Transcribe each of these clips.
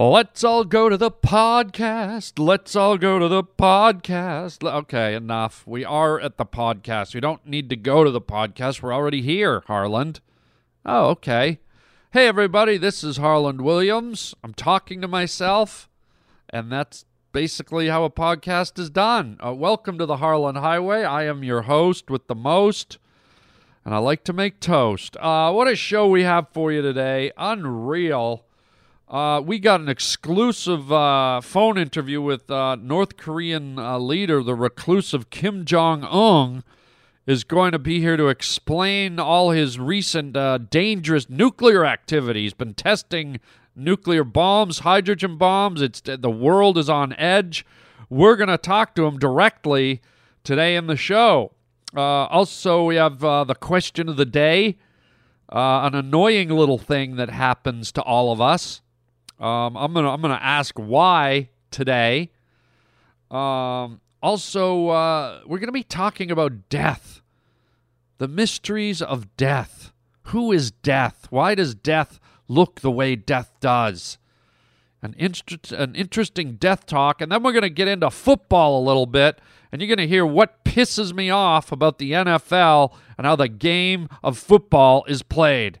Let's all go to the podcast. Let's all go to the podcast. Okay, enough. We are at the podcast. We don't need to go to the podcast. We're already here, Harland. Oh, okay. Hey, everybody, this is Harland Williams. I'm talking to myself, and that's basically how a podcast is done. Uh, welcome to the Harland Highway. I am your host with the most, and I like to make toast. Uh, what a show we have for you today! Unreal. Uh, we got an exclusive uh, phone interview with uh, North Korean uh, leader, the reclusive Kim Jong Un, is going to be here to explain all his recent uh, dangerous nuclear activity. He's been testing nuclear bombs, hydrogen bombs. It's the world is on edge. We're going to talk to him directly today in the show. Uh, also, we have the question of the day, an annoying little thing that happens to all of us. Um, I'm gonna I'm gonna ask why today. Um, also, uh, we're gonna be talking about death, the mysteries of death. Who is death? Why does death look the way death does? An, inter- an interesting death talk, and then we're gonna get into football a little bit, and you're gonna hear what pisses me off about the NFL and how the game of football is played.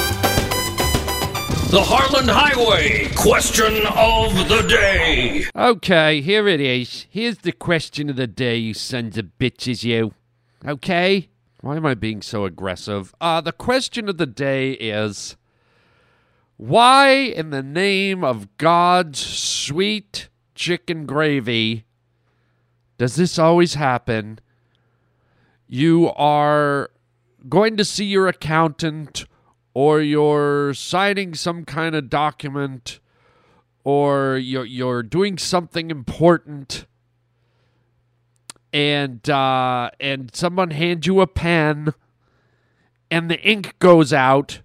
The Harland Highway question of the day. Okay, here it is. Here's the question of the day, you sons of bitches, you. Okay? Why am I being so aggressive? Uh, the question of the day is why, in the name of God's sweet chicken gravy, does this always happen? You are going to see your accountant or you're signing some kind of document or you're, you're doing something important and uh, and someone hands you a pen and the ink goes out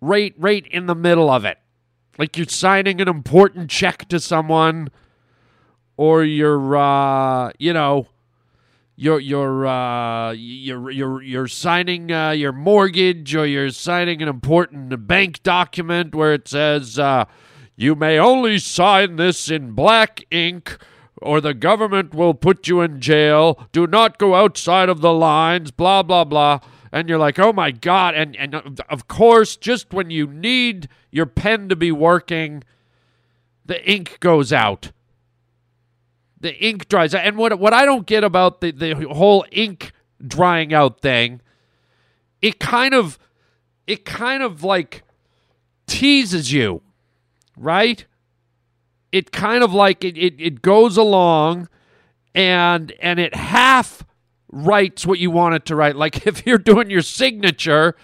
right right in the middle of it. Like you're signing an important check to someone or you're uh, you know you're uh, you're signing uh, your mortgage or you're signing an important bank document where it says uh, you may only sign this in black ink or the government will put you in jail. Do not go outside of the lines. Blah blah blah. And you're like, oh my god! And and of course, just when you need your pen to be working, the ink goes out the ink dries out. And what what I don't get about the, the whole ink drying out thing, it kind of it kind of like teases you, right? It kind of like it, it, it goes along and and it half writes what you want it to write. Like if you're doing your signature,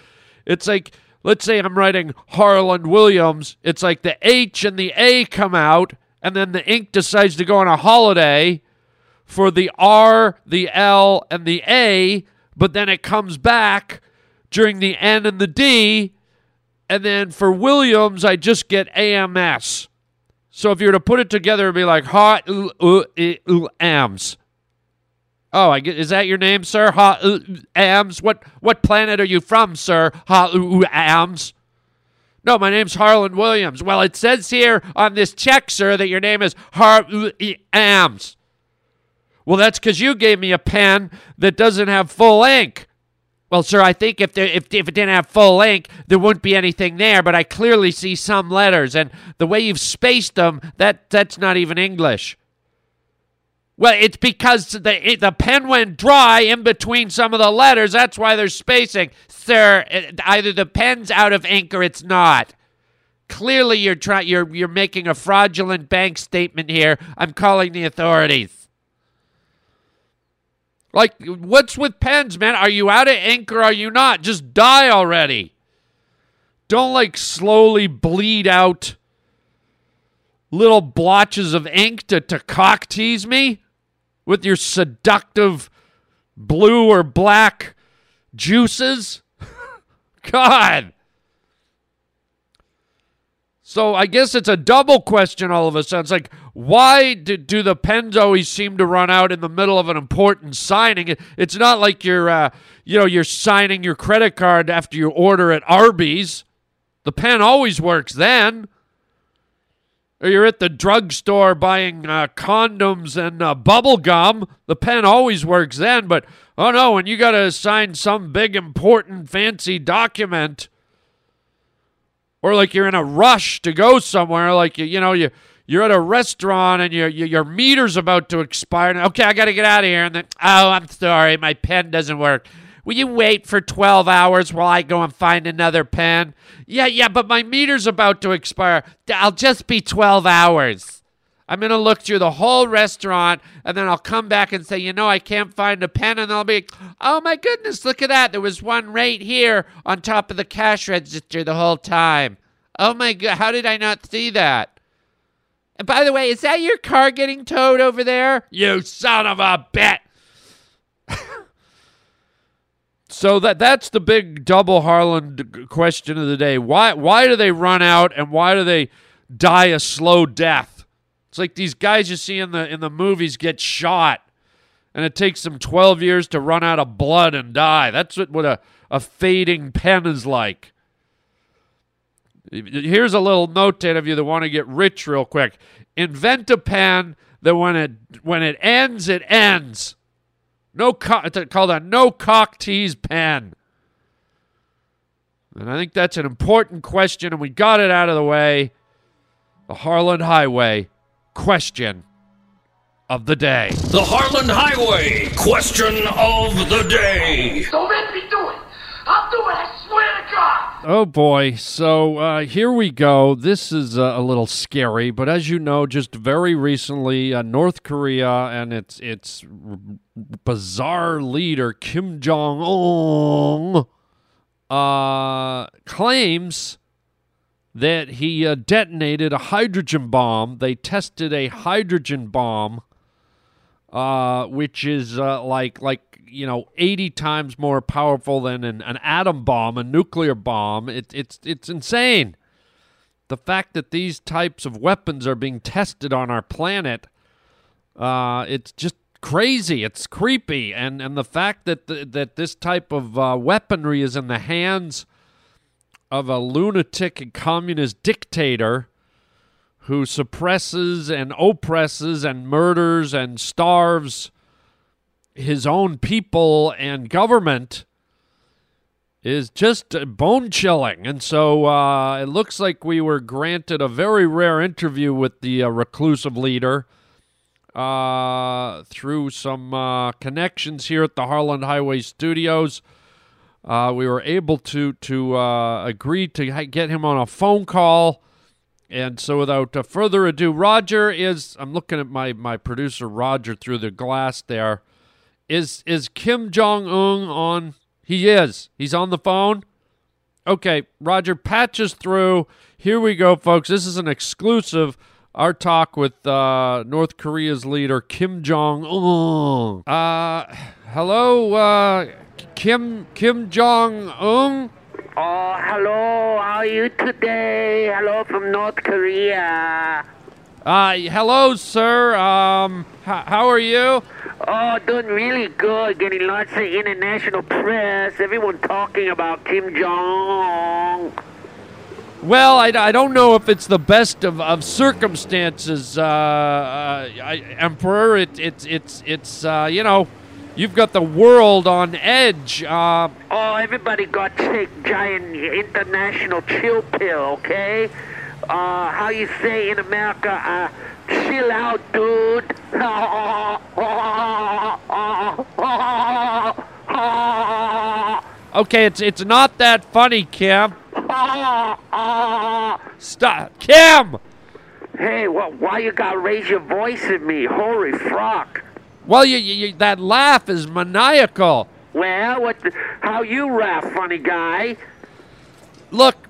it's like let's say I'm writing Harland Williams, it's like the H and the A come out and then the ink decides to go on a holiday for the R, the L, and the A, but then it comes back during the N and the D, and then for Williams, I just get AMS. So if you were to put it together, it'd be like Ha Ams. Oh, I get, is that your name, sir? Ha Ams. What what planet are you from, sir? Ha Ams. No, my name's Harland Williams. Well, it says here on this check, sir, that your name is Har Ams. Well, that's because you gave me a pen that doesn't have full ink. Well, sir, I think if, there, if, if it didn't have full ink, there wouldn't be anything there, but I clearly see some letters, and the way you've spaced them, that, that's not even English. Well, it's because the it, the pen went dry in between some of the letters. That's why there's spacing, sir. it- Either the pen's out of ink or it's not. Clearly, you're trying. You're you're making a fraudulent bank statement here. I'm calling the authorities. Like, what's with pens, man? Are you out of ink or are you not? Just die already. Don't like slowly bleed out little blotches of ink to, to cock tease me with your seductive blue or black juices. God. So I guess it's a double question all of a sudden. It's like, why do, do the pens always seem to run out in the middle of an important signing? It's not like you're, uh, you know, you're signing your credit card after you order at Arby's. The pen always works then. Or you're at the drugstore buying uh, condoms and uh, bubble gum. The pen always works then. But oh no, when you got to sign some big, important, fancy document or like you're in a rush to go somewhere, like you, you know, you you're at a restaurant and your your, your meter's about to expire. And, okay, I got to get out of here. And then, oh, I'm sorry, my pen doesn't work. Will you wait for 12 hours while I go and find another pen? Yeah, yeah, but my meter's about to expire. I'll just be 12 hours. I'm going to look through the whole restaurant and then I'll come back and say, you know, I can't find a pen. And I'll be, oh my goodness, look at that. There was one right here on top of the cash register the whole time. Oh my God, how did I not see that? And by the way, is that your car getting towed over there? You son of a bit. So that that's the big double Harland d- question of the day. Why why do they run out and why do they die a slow death? It's like these guys you see in the in the movies get shot and it takes them 12 years to run out of blood and die. That's what, what a, a fading pen is like. Here's a little note to any of you that want to get rich real quick. Invent a pen that when it when it ends, it ends. No co- it's called a no cock tease pen. And I think that's an important question, and we got it out of the way. The Harland Highway question of the day. The Harland Highway question of the day. Don't make me do it. I'll do it, I swear to God. Oh boy. So uh, here we go. This is uh, a little scary, but as you know, just very recently, uh, North Korea and its its bizarre leader Kim Jong Un uh, claims that he uh, detonated a hydrogen bomb. They tested a hydrogen bomb, uh, which is uh, like like you know, 80 times more powerful than an, an atom bomb, a nuclear bomb. It, it's, it's insane. The fact that these types of weapons are being tested on our planet, uh, it's just crazy. It's creepy. And, and the fact that, the, that this type of uh, weaponry is in the hands of a lunatic and communist dictator who suppresses and oppresses and murders and starves his own people and government is just bone chilling. And so uh, it looks like we were granted a very rare interview with the uh, reclusive leader uh, through some uh, connections here at the Harland Highway Studios. Uh, we were able to to uh, agree to get him on a phone call. And so, without uh, further ado, Roger is. I'm looking at my, my producer, Roger, through the glass there. Is is Kim Jong Un on? He is. He's on the phone. Okay, Roger patches through. Here we go, folks. This is an exclusive. Our talk with uh, North Korea's leader Kim Jong Un. Uh, hello, uh, Kim Kim Jong Un. Oh, hello. How are you today? Hello from North Korea. Uh, hello, sir. Um, h- how are you? Oh, doing really good. Getting lots of international press. Everyone talking about Kim Jong. Well, I, I don't know if it's the best of, of circumstances, uh, uh, I, Emperor. It, it, it's it's uh, you know, you've got the world on edge. Uh, Oh, everybody got take giant international chill pill, okay? Uh, how you say in America, uh, chill out, dude. Okay, it's it's not that funny, Kim. Stop, Kim. Hey, well, why you gotta raise your voice at me? Holy fuck. Well, you, you, that laugh is maniacal. Well, what? The, how you laugh, funny guy? Look,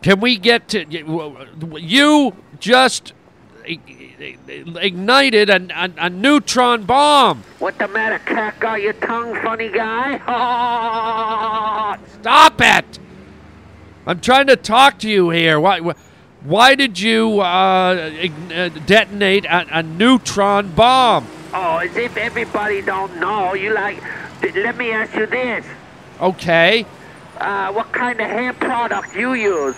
can we get to you- you just ignited a, a, a neutron bomb? What the matter, cat got your tongue, funny guy? Stop it! I'm trying to talk to you here. Why? Why did you uh, uh, detonate a, a neutron bomb? Oh, as if everybody don't know. You like? Let me ask you this. Okay. Uh, what kind of hair product you use?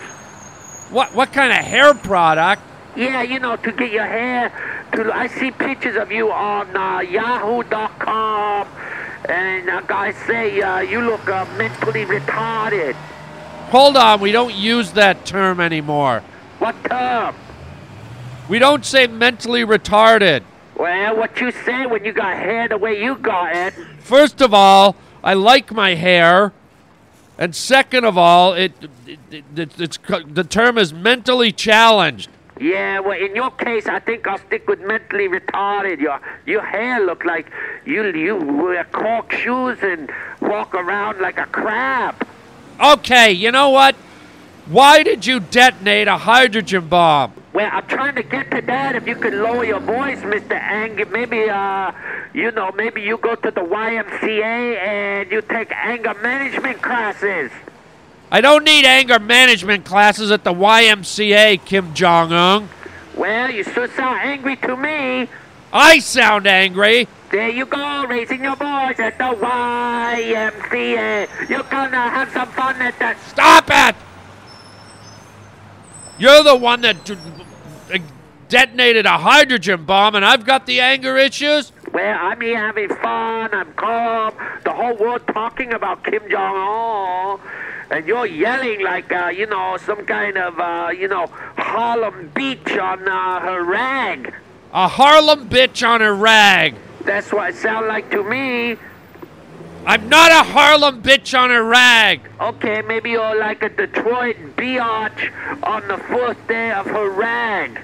What what kind of hair product? Yeah, you know, to get your hair. To I see pictures of you on uh, Yahoo.com, and uh, guys say uh, you look uh, mentally retarded. Hold on, we don't use that term anymore. What term? We don't say mentally retarded. Well, what you say when you got hair the way you got it? First of all, I like my hair. And second of all, it, it, it it's the term is mentally challenged. Yeah, well, in your case, I think I'll stick with mentally retarded. Your your hair look like you you wear cork shoes and walk around like a crab. Okay, you know what? Why did you detonate a hydrogen bomb? Well, I'm trying to get to that. If you could lower your voice, Mr. Anger, maybe uh, you know, maybe you go to the YMCA and you take anger management classes. I don't need anger management classes at the YMCA, Kim Jong Un. Well, you sure sound angry to me. I sound angry. There you go, raising your voice at the YMCA. You're gonna have some fun at that. Stop it! You're the one that d- detonated a hydrogen bomb, and I've got the anger issues. Well, I'm here having fun. I'm calm. The whole world talking about Kim Jong Un, and you're yelling like uh, you know some kind of uh, you know Harlem Beach on uh, her rag. A Harlem bitch on her rag. That's what it sounds like to me. I'm not a Harlem bitch on a rag. Okay, maybe you're like a Detroit biatch on the fourth day of her rag.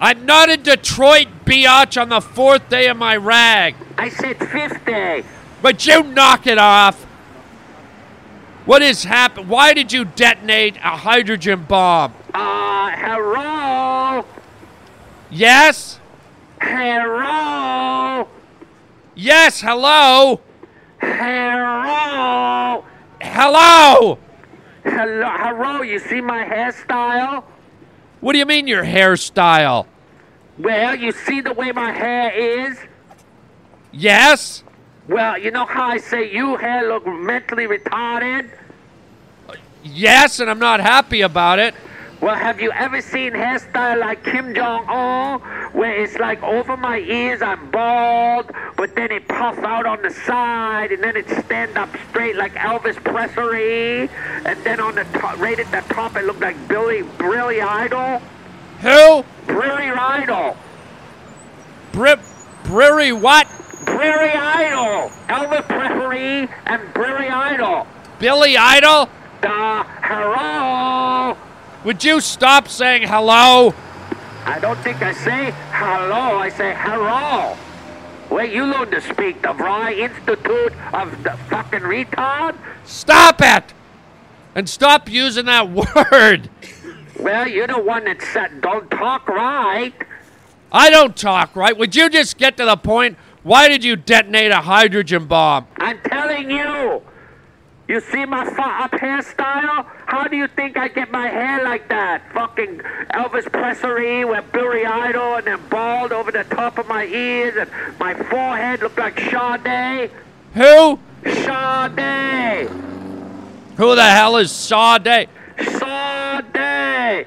I'm not a Detroit biatch on the fourth day of my rag. I said fifth day. But you knock it off. What is happening? Why did you detonate a hydrogen bomb? Uh, hello? Yes? Hello? Yes, hello? Hello? Hello? Hello, hello, you see my hairstyle? What do you mean your hairstyle? Well, you see the way my hair is? Yes? Well, you know how I say you hair look mentally retarded? Yes, and I'm not happy about it. Well, have you ever seen hairstyle like Kim Jong Un, where it's like over my ears I'm bald, but then it puff out on the side, and then it stand up straight like Elvis Presley, and then on the top, right at the top, it looked like Billy Billy Idol. Who? Billy Idol. Bri- Briri what? Billy Idol. Elvis Presley and Billy Idol. Billy Idol? The hello. Would you stop saying hello? I don't think I say hello. I say hello. Wait, you learn to speak the Rye Institute of the fucking retard? Stop it! And stop using that word. Well, you're the one that said don't talk right. I don't talk right. Would you just get to the point? Why did you detonate a hydrogen bomb? I'm telling you. You see my fu- up hairstyle? How do you think I get my hair like that? Fucking Elvis Presley with Billy Idol and then bald over the top of my ears and my forehead looked like Sade. Who? Sade! Who the hell is Sade? Sade!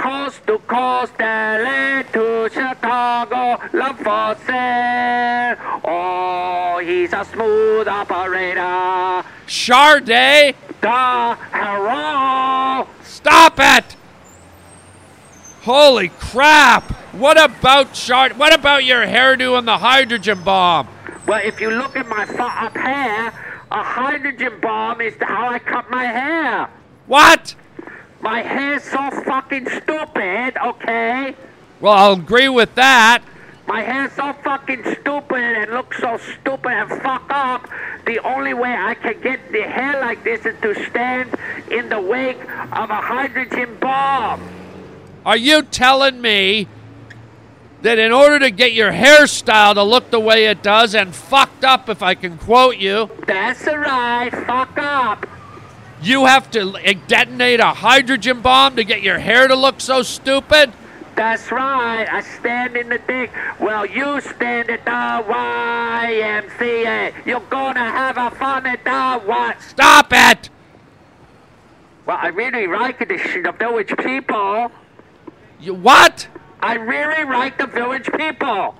Coast to coast, LA to Chicago, love for sale. Oh, he's a smooth operator. Sade? The hello! Stop it! Holy crap! What about Shard? What about your hairdo and the hydrogen bomb? Well, if you look at my up hair, a hydrogen bomb is how I cut my hair. What? My hair's so fucking stupid, okay? Well, I'll agree with that. My hair's so fucking stupid and looks so stupid and fuck up. The only way I can get the hair like this is to stand in the wake of a hydrogen bomb. Are you telling me that in order to get your hairstyle to look the way it does and fucked up, if I can quote you, That's right, fuck up. You have to eh, detonate a hydrogen bomb to get your hair to look so stupid? That's right, I stand in the dick. Well, you stand at the YMCA. You're gonna have a fun at the what? Stop it! Well, I really like the, village people. You what? I really like the village people.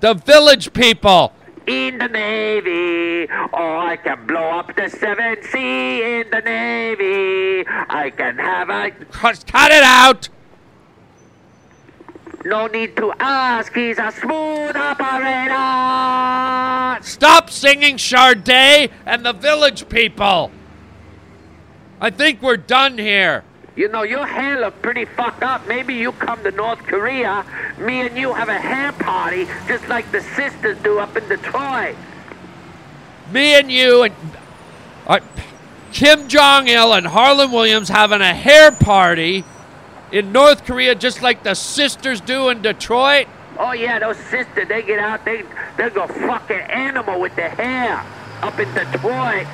The village people. In the Navy, or I can blow up the 7 Sea in the Navy. I can have a. Cut cut it out! No need to ask, he's a smooth operator. Stop singing Sade and the village people. I think we're done here. You know, your hair look pretty fucked up. Maybe you come to North Korea, me and you have a hair party just like the sisters do up in Detroit. Me and you and uh, Kim Jong Il and Harland Williams having a hair party in North Korea, just like the sisters do in Detroit. Oh yeah, those sisters, they get out, they they go fucking animal with the hair up in Detroit.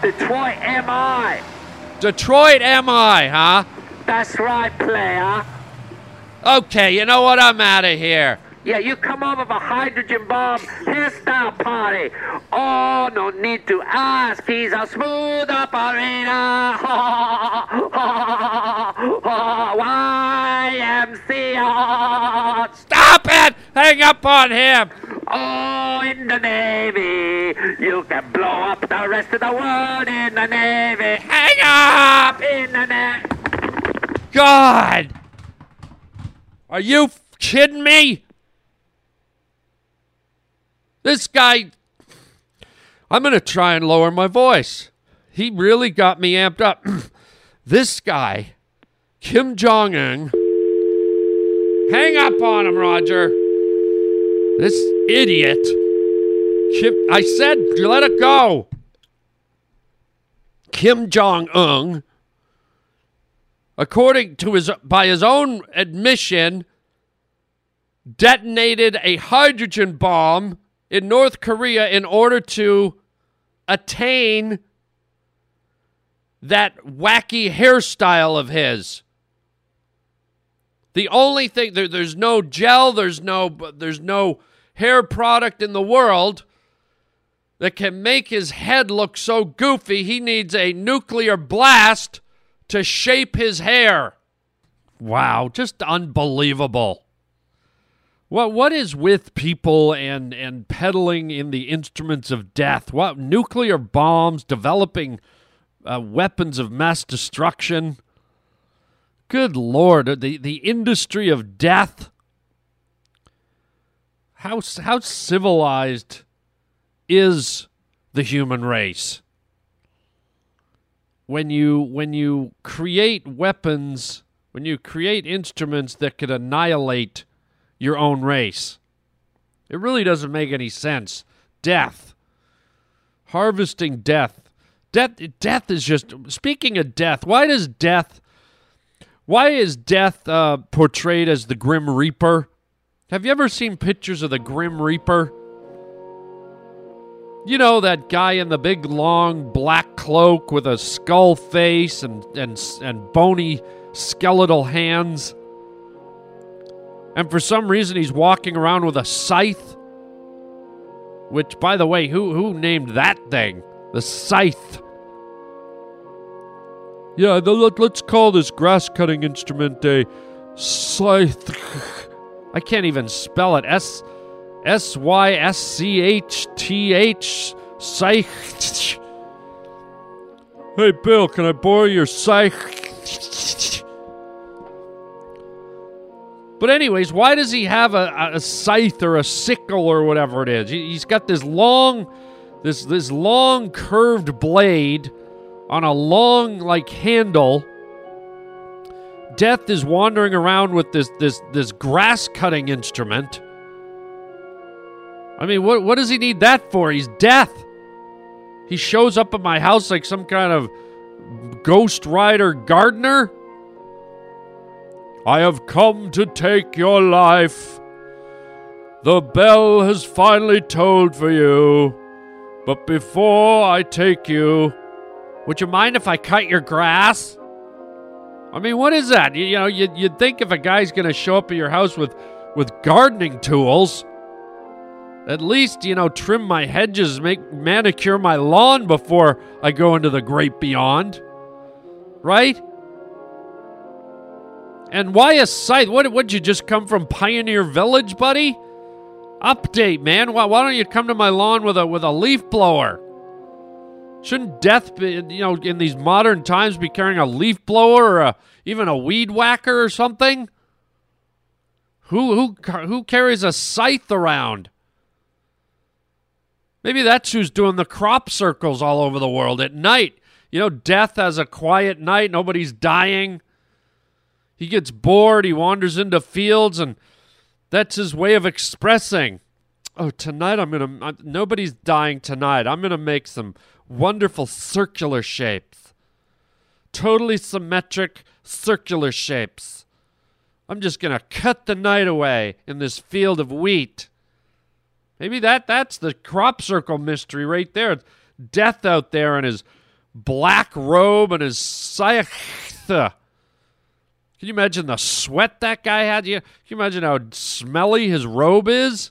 Detroit MI. Detroit, am I, huh? That's right, player. Okay, you know what? I'm out of here. Yeah, you come over for hydrogen bomb hairstyle party. Oh, no need to ask. He's a smooth operator. YMCA. Stop it! Hang up on him. Oh, in the Navy. You can blow up the rest of the world in the Navy. Hang up! In the Navy. God! Are you kidding me? This guy. I'm going to try and lower my voice. He really got me amped up. this guy, Kim Jong un. Hang up on him, Roger. This idiot. Kim, I said, let it go. Kim Jong un according to his by his own admission detonated a hydrogen bomb in North Korea in order to attain that wacky hairstyle of his. The only thing there, there's no gel, there's no there's no hair product in the world that can make his head look so goofy. He needs a nuclear blast to shape his hair. Wow, just unbelievable. What what is with people and and peddling in the instruments of death? What nuclear bombs, developing uh, weapons of mass destruction? Good lord, the the industry of death. How how civilized is the human race? When you when you create weapons, when you create instruments that could annihilate your own race. It really doesn't make any sense. Death. Harvesting death. Death death is just speaking of death, why does death why is death uh, portrayed as the Grim Reaper? Have you ever seen pictures of the Grim Reaper? You know that guy in the big long black cloak with a skull face and and and bony skeletal hands. And for some reason he's walking around with a scythe. Which by the way, who who named that thing? The scythe. Yeah, the, let, let's call this grass cutting instrument a scythe. I can't even spell it. S S Y S C H T H Scythe. Hey, Bill, can I borrow your scythe? But anyways, why does he have a, a- scythe or a sickle or whatever it is? He, he's got this long, this this long curved blade on a long like handle. Death is wandering around with this this this grass cutting instrument. I mean, what what does he need that for? He's death. He shows up at my house like some kind of ghost rider gardener. I have come to take your life. The bell has finally tolled for you. But before I take you, would you mind if I cut your grass? I mean, what is that? You, you know, you'd, you'd think if a guy's going to show up at your house with, with gardening tools, at least, you know, trim my hedges, make manicure my lawn before I go into the great beyond. Right? And why a scythe? What would you just come from Pioneer Village, buddy? Update, man. Why, why don't you come to my lawn with a with a leaf blower? Shouldn't death be, you know, in these modern times be carrying a leaf blower or a, even a weed whacker or something? Who who who carries a scythe around? Maybe that's who's doing the crop circles all over the world at night. You know, death has a quiet night, nobody's dying. He gets bored, he wanders into fields, and that's his way of expressing. Oh, tonight I'm gonna. Uh, nobody's dying tonight. I'm gonna make some wonderful circular shapes, totally symmetric circular shapes. I'm just gonna cut the night away in this field of wheat. Maybe that that's the crop circle mystery right there. Death out there in his black robe and his scythe. Can you imagine the sweat that guy had? Can you imagine how smelly his robe is?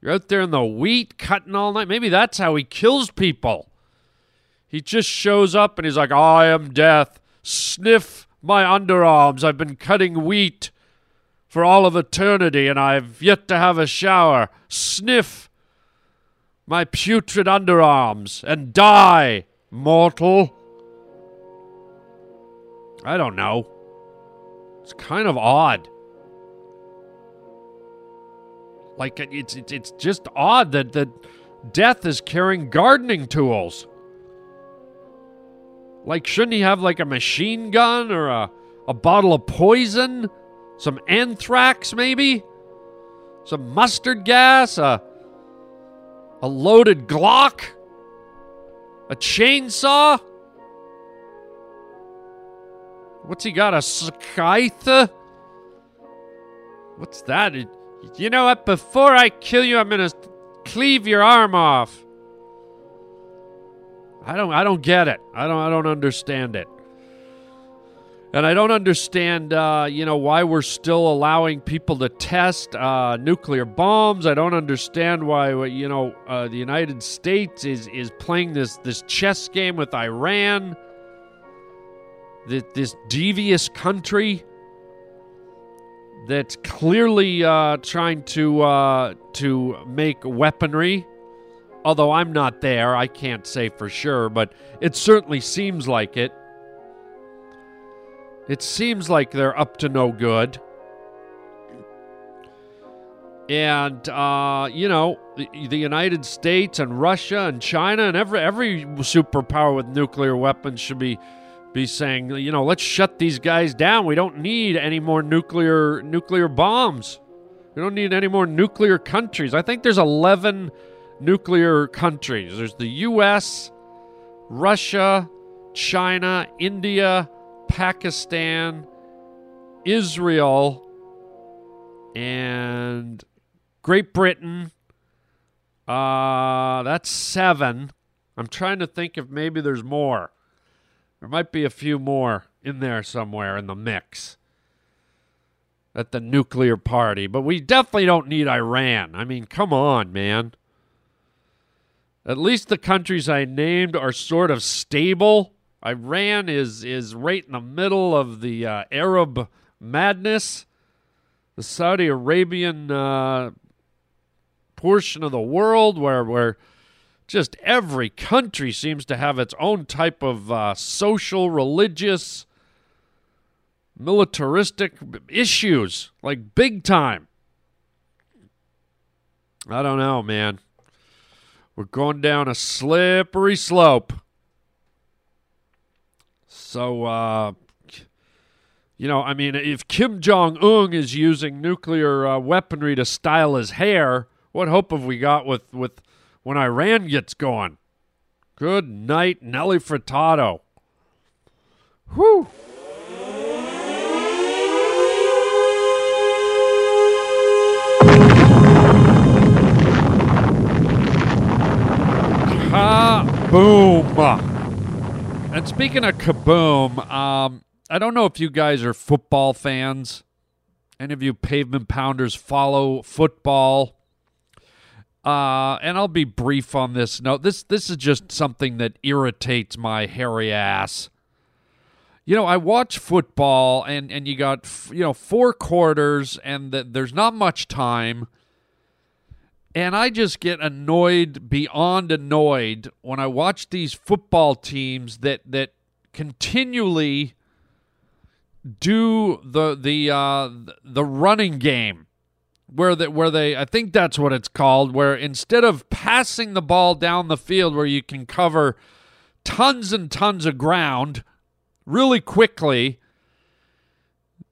You're out there in the wheat cutting all night. Maybe that's how he kills people. He just shows up and he's like, I am death. Sniff my underarms. I've been cutting wheat for all of eternity and I've yet to have a shower. Sniff my putrid underarms and die, mortal. I don't know. It's kind of odd. Like it's it's, it's just odd that that death is carrying gardening tools. Like shouldn't he have like a machine gun or a a bottle of poison, some anthrax maybe, some mustard gas, a a loaded Glock, a chainsaw? What's he got? A scythe? What's that? You know what? Before I kill you, I'm gonna cleave your arm off. I don't. I don't get it. I don't. I don't understand it. And I don't understand, uh, you know, why we're still allowing people to test uh, nuclear bombs. I don't understand why, you know, uh, the United States is is playing this this chess game with Iran that this devious country that's clearly uh, trying to uh, to make weaponry. Although I'm not there, I can't say for sure, but it certainly seems like it. It seems like they're up to no good. And uh, you know, the, the United States and Russia and China and every every superpower with nuclear weapons should be be saying, you know, let's shut these guys down. We don't need any more nuclear nuclear bombs. We don't need any more nuclear countries. I think there's 11 nuclear countries. There's the US, Russia, China, India, Pakistan, Israel, and Great Britain. Uh, that's 7. I'm trying to think if maybe there's more. There might be a few more in there somewhere in the mix at the nuclear party, but we definitely don't need Iran. I mean, come on, man. At least the countries I named are sort of stable. Iran is is right in the middle of the uh, Arab madness. The Saudi Arabian uh, portion of the world where where just every country seems to have its own type of uh, social, religious militaristic issues, like big time. I don't know, man. We're going down a slippery slope. So, uh, you know, I mean, if Kim Jong Un is using nuclear uh, weaponry to style his hair, what hope have we got with with when Iran gets going? Good night, Nelly Furtado. Whew. Kaboom! And speaking of kaboom, um, I don't know if you guys are football fans. Any of you pavement pounders follow football? Uh, and I'll be brief on this note. This this is just something that irritates my hairy ass. You know, I watch football, and and you got you know four quarters, and the, there's not much time. And I just get annoyed beyond annoyed when I watch these football teams that that continually do the the uh, the running game where they, where they I think that's what it's called where instead of passing the ball down the field where you can cover tons and tons of ground really quickly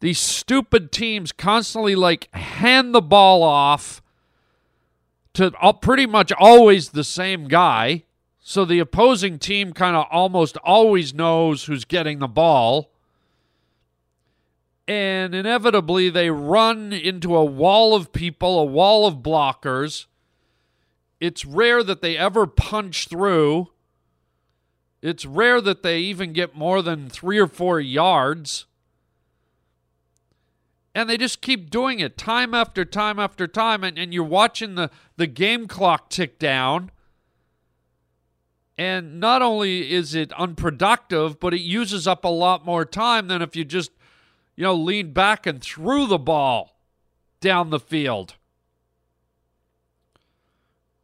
these stupid teams constantly like hand the ball off to pretty much always the same guy so the opposing team kind of almost always knows who's getting the ball and inevitably they run into a wall of people, a wall of blockers. It's rare that they ever punch through. It's rare that they even get more than three or four yards. And they just keep doing it time after time after time. And, and you're watching the, the game clock tick down. And not only is it unproductive, but it uses up a lot more time than if you just you know, leaned back and threw the ball down the field.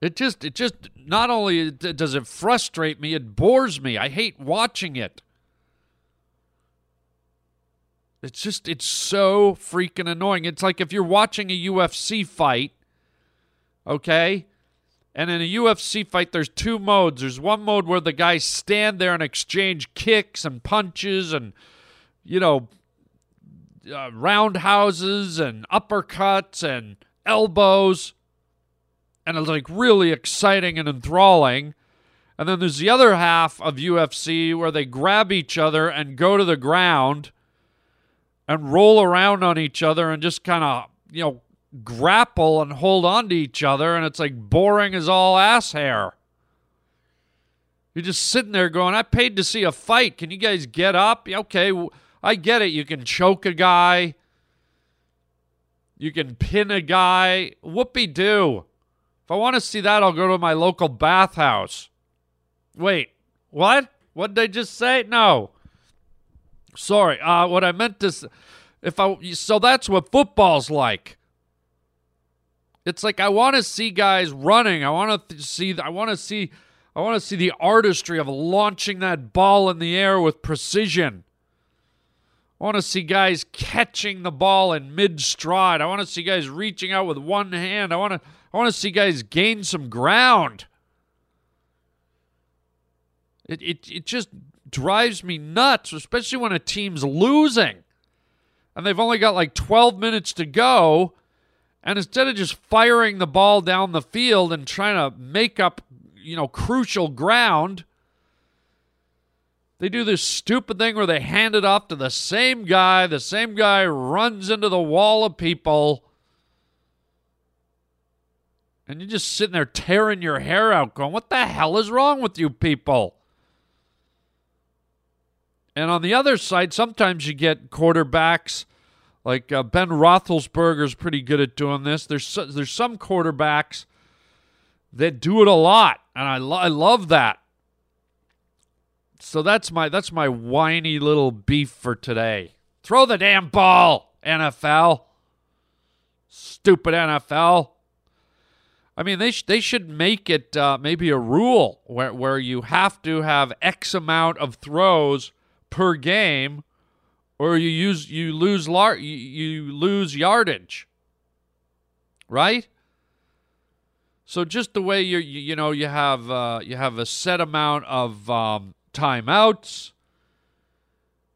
It just, it just, not only does it frustrate me, it bores me. I hate watching it. It's just, it's so freaking annoying. It's like if you're watching a UFC fight, okay? And in a UFC fight, there's two modes. There's one mode where the guys stand there and exchange kicks and punches and, you know, uh, roundhouses and uppercuts and elbows. And it's like really exciting and enthralling. And then there's the other half of UFC where they grab each other and go to the ground and roll around on each other and just kind of, you know, grapple and hold on to each other. And it's like boring as all ass hair. You're just sitting there going, I paid to see a fight. Can you guys get up? Okay. I get it. You can choke a guy. You can pin a guy. Whoopie do. If I want to see that, I'll go to my local bathhouse. Wait, what? What did I just say? No. Sorry. Uh, what I meant to, if I so that's what football's like. It's like I want to see guys running. I want to see. I want to see. I want to see the artistry of launching that ball in the air with precision. I want to see guys catching the ball in mid stride. I want to see guys reaching out with one hand. I want to I want to see guys gain some ground. It, it, it just drives me nuts, especially when a team's losing and they've only got like 12 minutes to go. And instead of just firing the ball down the field and trying to make up, you know, crucial ground, they do this stupid thing where they hand it off to the same guy. The same guy runs into the wall of people. And you're just sitting there tearing your hair out, going, What the hell is wrong with you people? And on the other side, sometimes you get quarterbacks like uh, Ben Roethlisberger's pretty good at doing this. There's there's some quarterbacks that do it a lot, and I lo- I love that. So that's my that's my whiny little beef for today. Throw the damn ball, NFL. Stupid NFL. I mean, they sh- they should make it uh, maybe a rule where where you have to have X amount of throws per game, or you use you lose lar- you, lose yardage. Right? So just the way you, you know you have uh, you have a set amount of um, timeouts,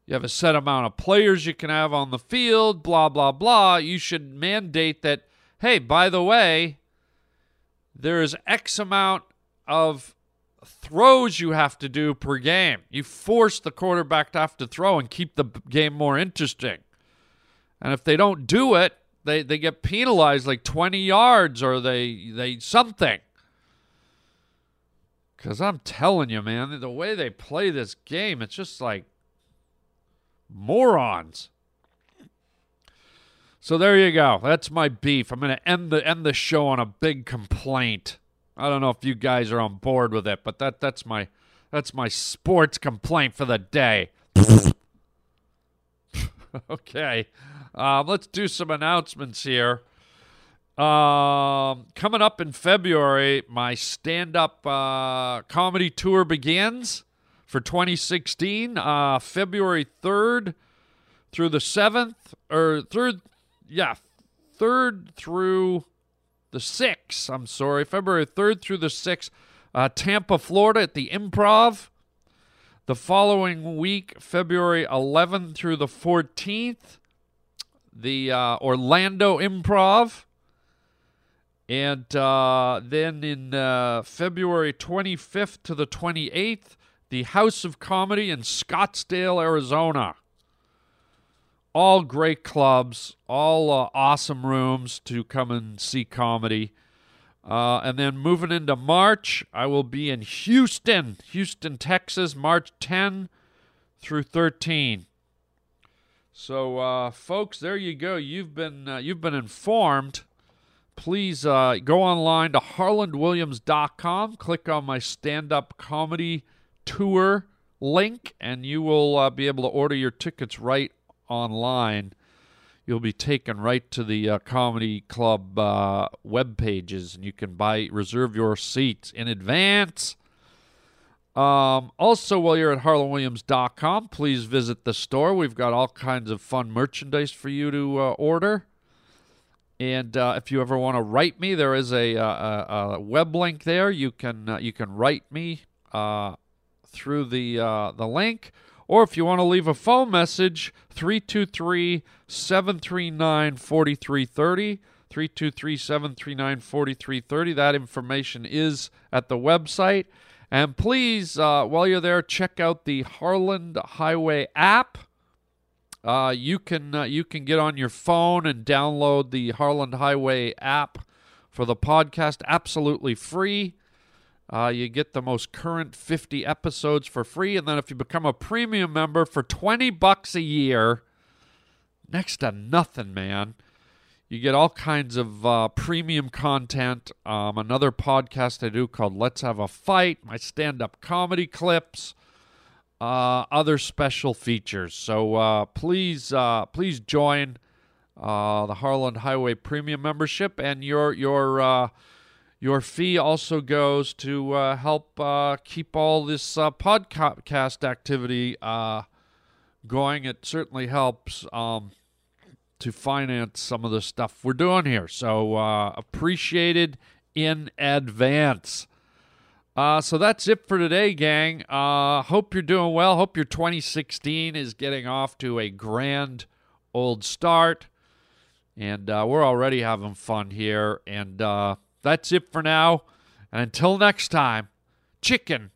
you have a set amount of players you can have on the field, blah blah blah. You should mandate that. Hey, by the way, there is X amount of throws you have to do per game. You force the quarterback to have to throw and keep the game more interesting. And if they don't do it, they, they get penalized like 20 yards or they they something. Cuz I'm telling you, man, the way they play this game, it's just like morons. So there you go. That's my beef. I'm to end the end the show on a big complaint. I don't know if you guys are on board with it, but that that's my that's my sports complaint for the day. okay. Um, let's do some announcements here. Um, coming up in February, my stand up uh, comedy tour begins for 2016, uh, February 3rd through the 7th, or third, yeah, 3rd through the 6th. I'm sorry, February 3rd through the 6th, uh, Tampa, Florida at the Improv. The following week, February 11th through the 14th, the uh, Orlando Improv. And uh, then in uh, February 25th to the 28th, the House of Comedy in Scottsdale, Arizona. All great clubs, all uh, awesome rooms to come and see comedy. Uh, and then moving into March, I will be in Houston, Houston, Texas, March 10 through 13. So, uh, folks, there you go. You've been uh, you've been informed. Please uh, go online to harlandwilliams.com. Click on my stand-up comedy tour link, and you will uh, be able to order your tickets right online. You'll be taken right to the uh, comedy club uh, web pages, and you can buy reserve your seats in advance. Um, also, while you're at harlandwilliams.com, please visit the store. We've got all kinds of fun merchandise for you to uh, order. And uh, if you ever want to write me, there is a, a, a web link there. You can uh, you can write me uh, through the uh, the link, or if you want to leave a phone message, 323 739 4330. 323 739 4330. That information is at the website. And please, uh, while you're there, check out the Harland Highway app. Uh, you can uh, you can get on your phone and download the Harland Highway app for the podcast absolutely free. Uh, you get the most current 50 episodes for free, and then if you become a premium member for 20 bucks a year, next to nothing, man. You get all kinds of uh, premium content. Um, another podcast I do called Let's Have a Fight, my stand up comedy clips, uh, other special features. So uh, please, uh, please join uh, the Harland Highway Premium membership, and your your uh, your fee also goes to help keep all this podcast activity going. It certainly helps. Um, to finance some of the stuff we're doing here. So uh, appreciated in advance. Uh, so that's it for today, gang. Uh, hope you're doing well. Hope your 2016 is getting off to a grand old start. And uh, we're already having fun here. And uh, that's it for now. And until next time, chicken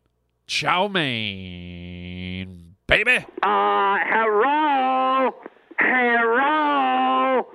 chow mein, baby. Uh, hello, hello.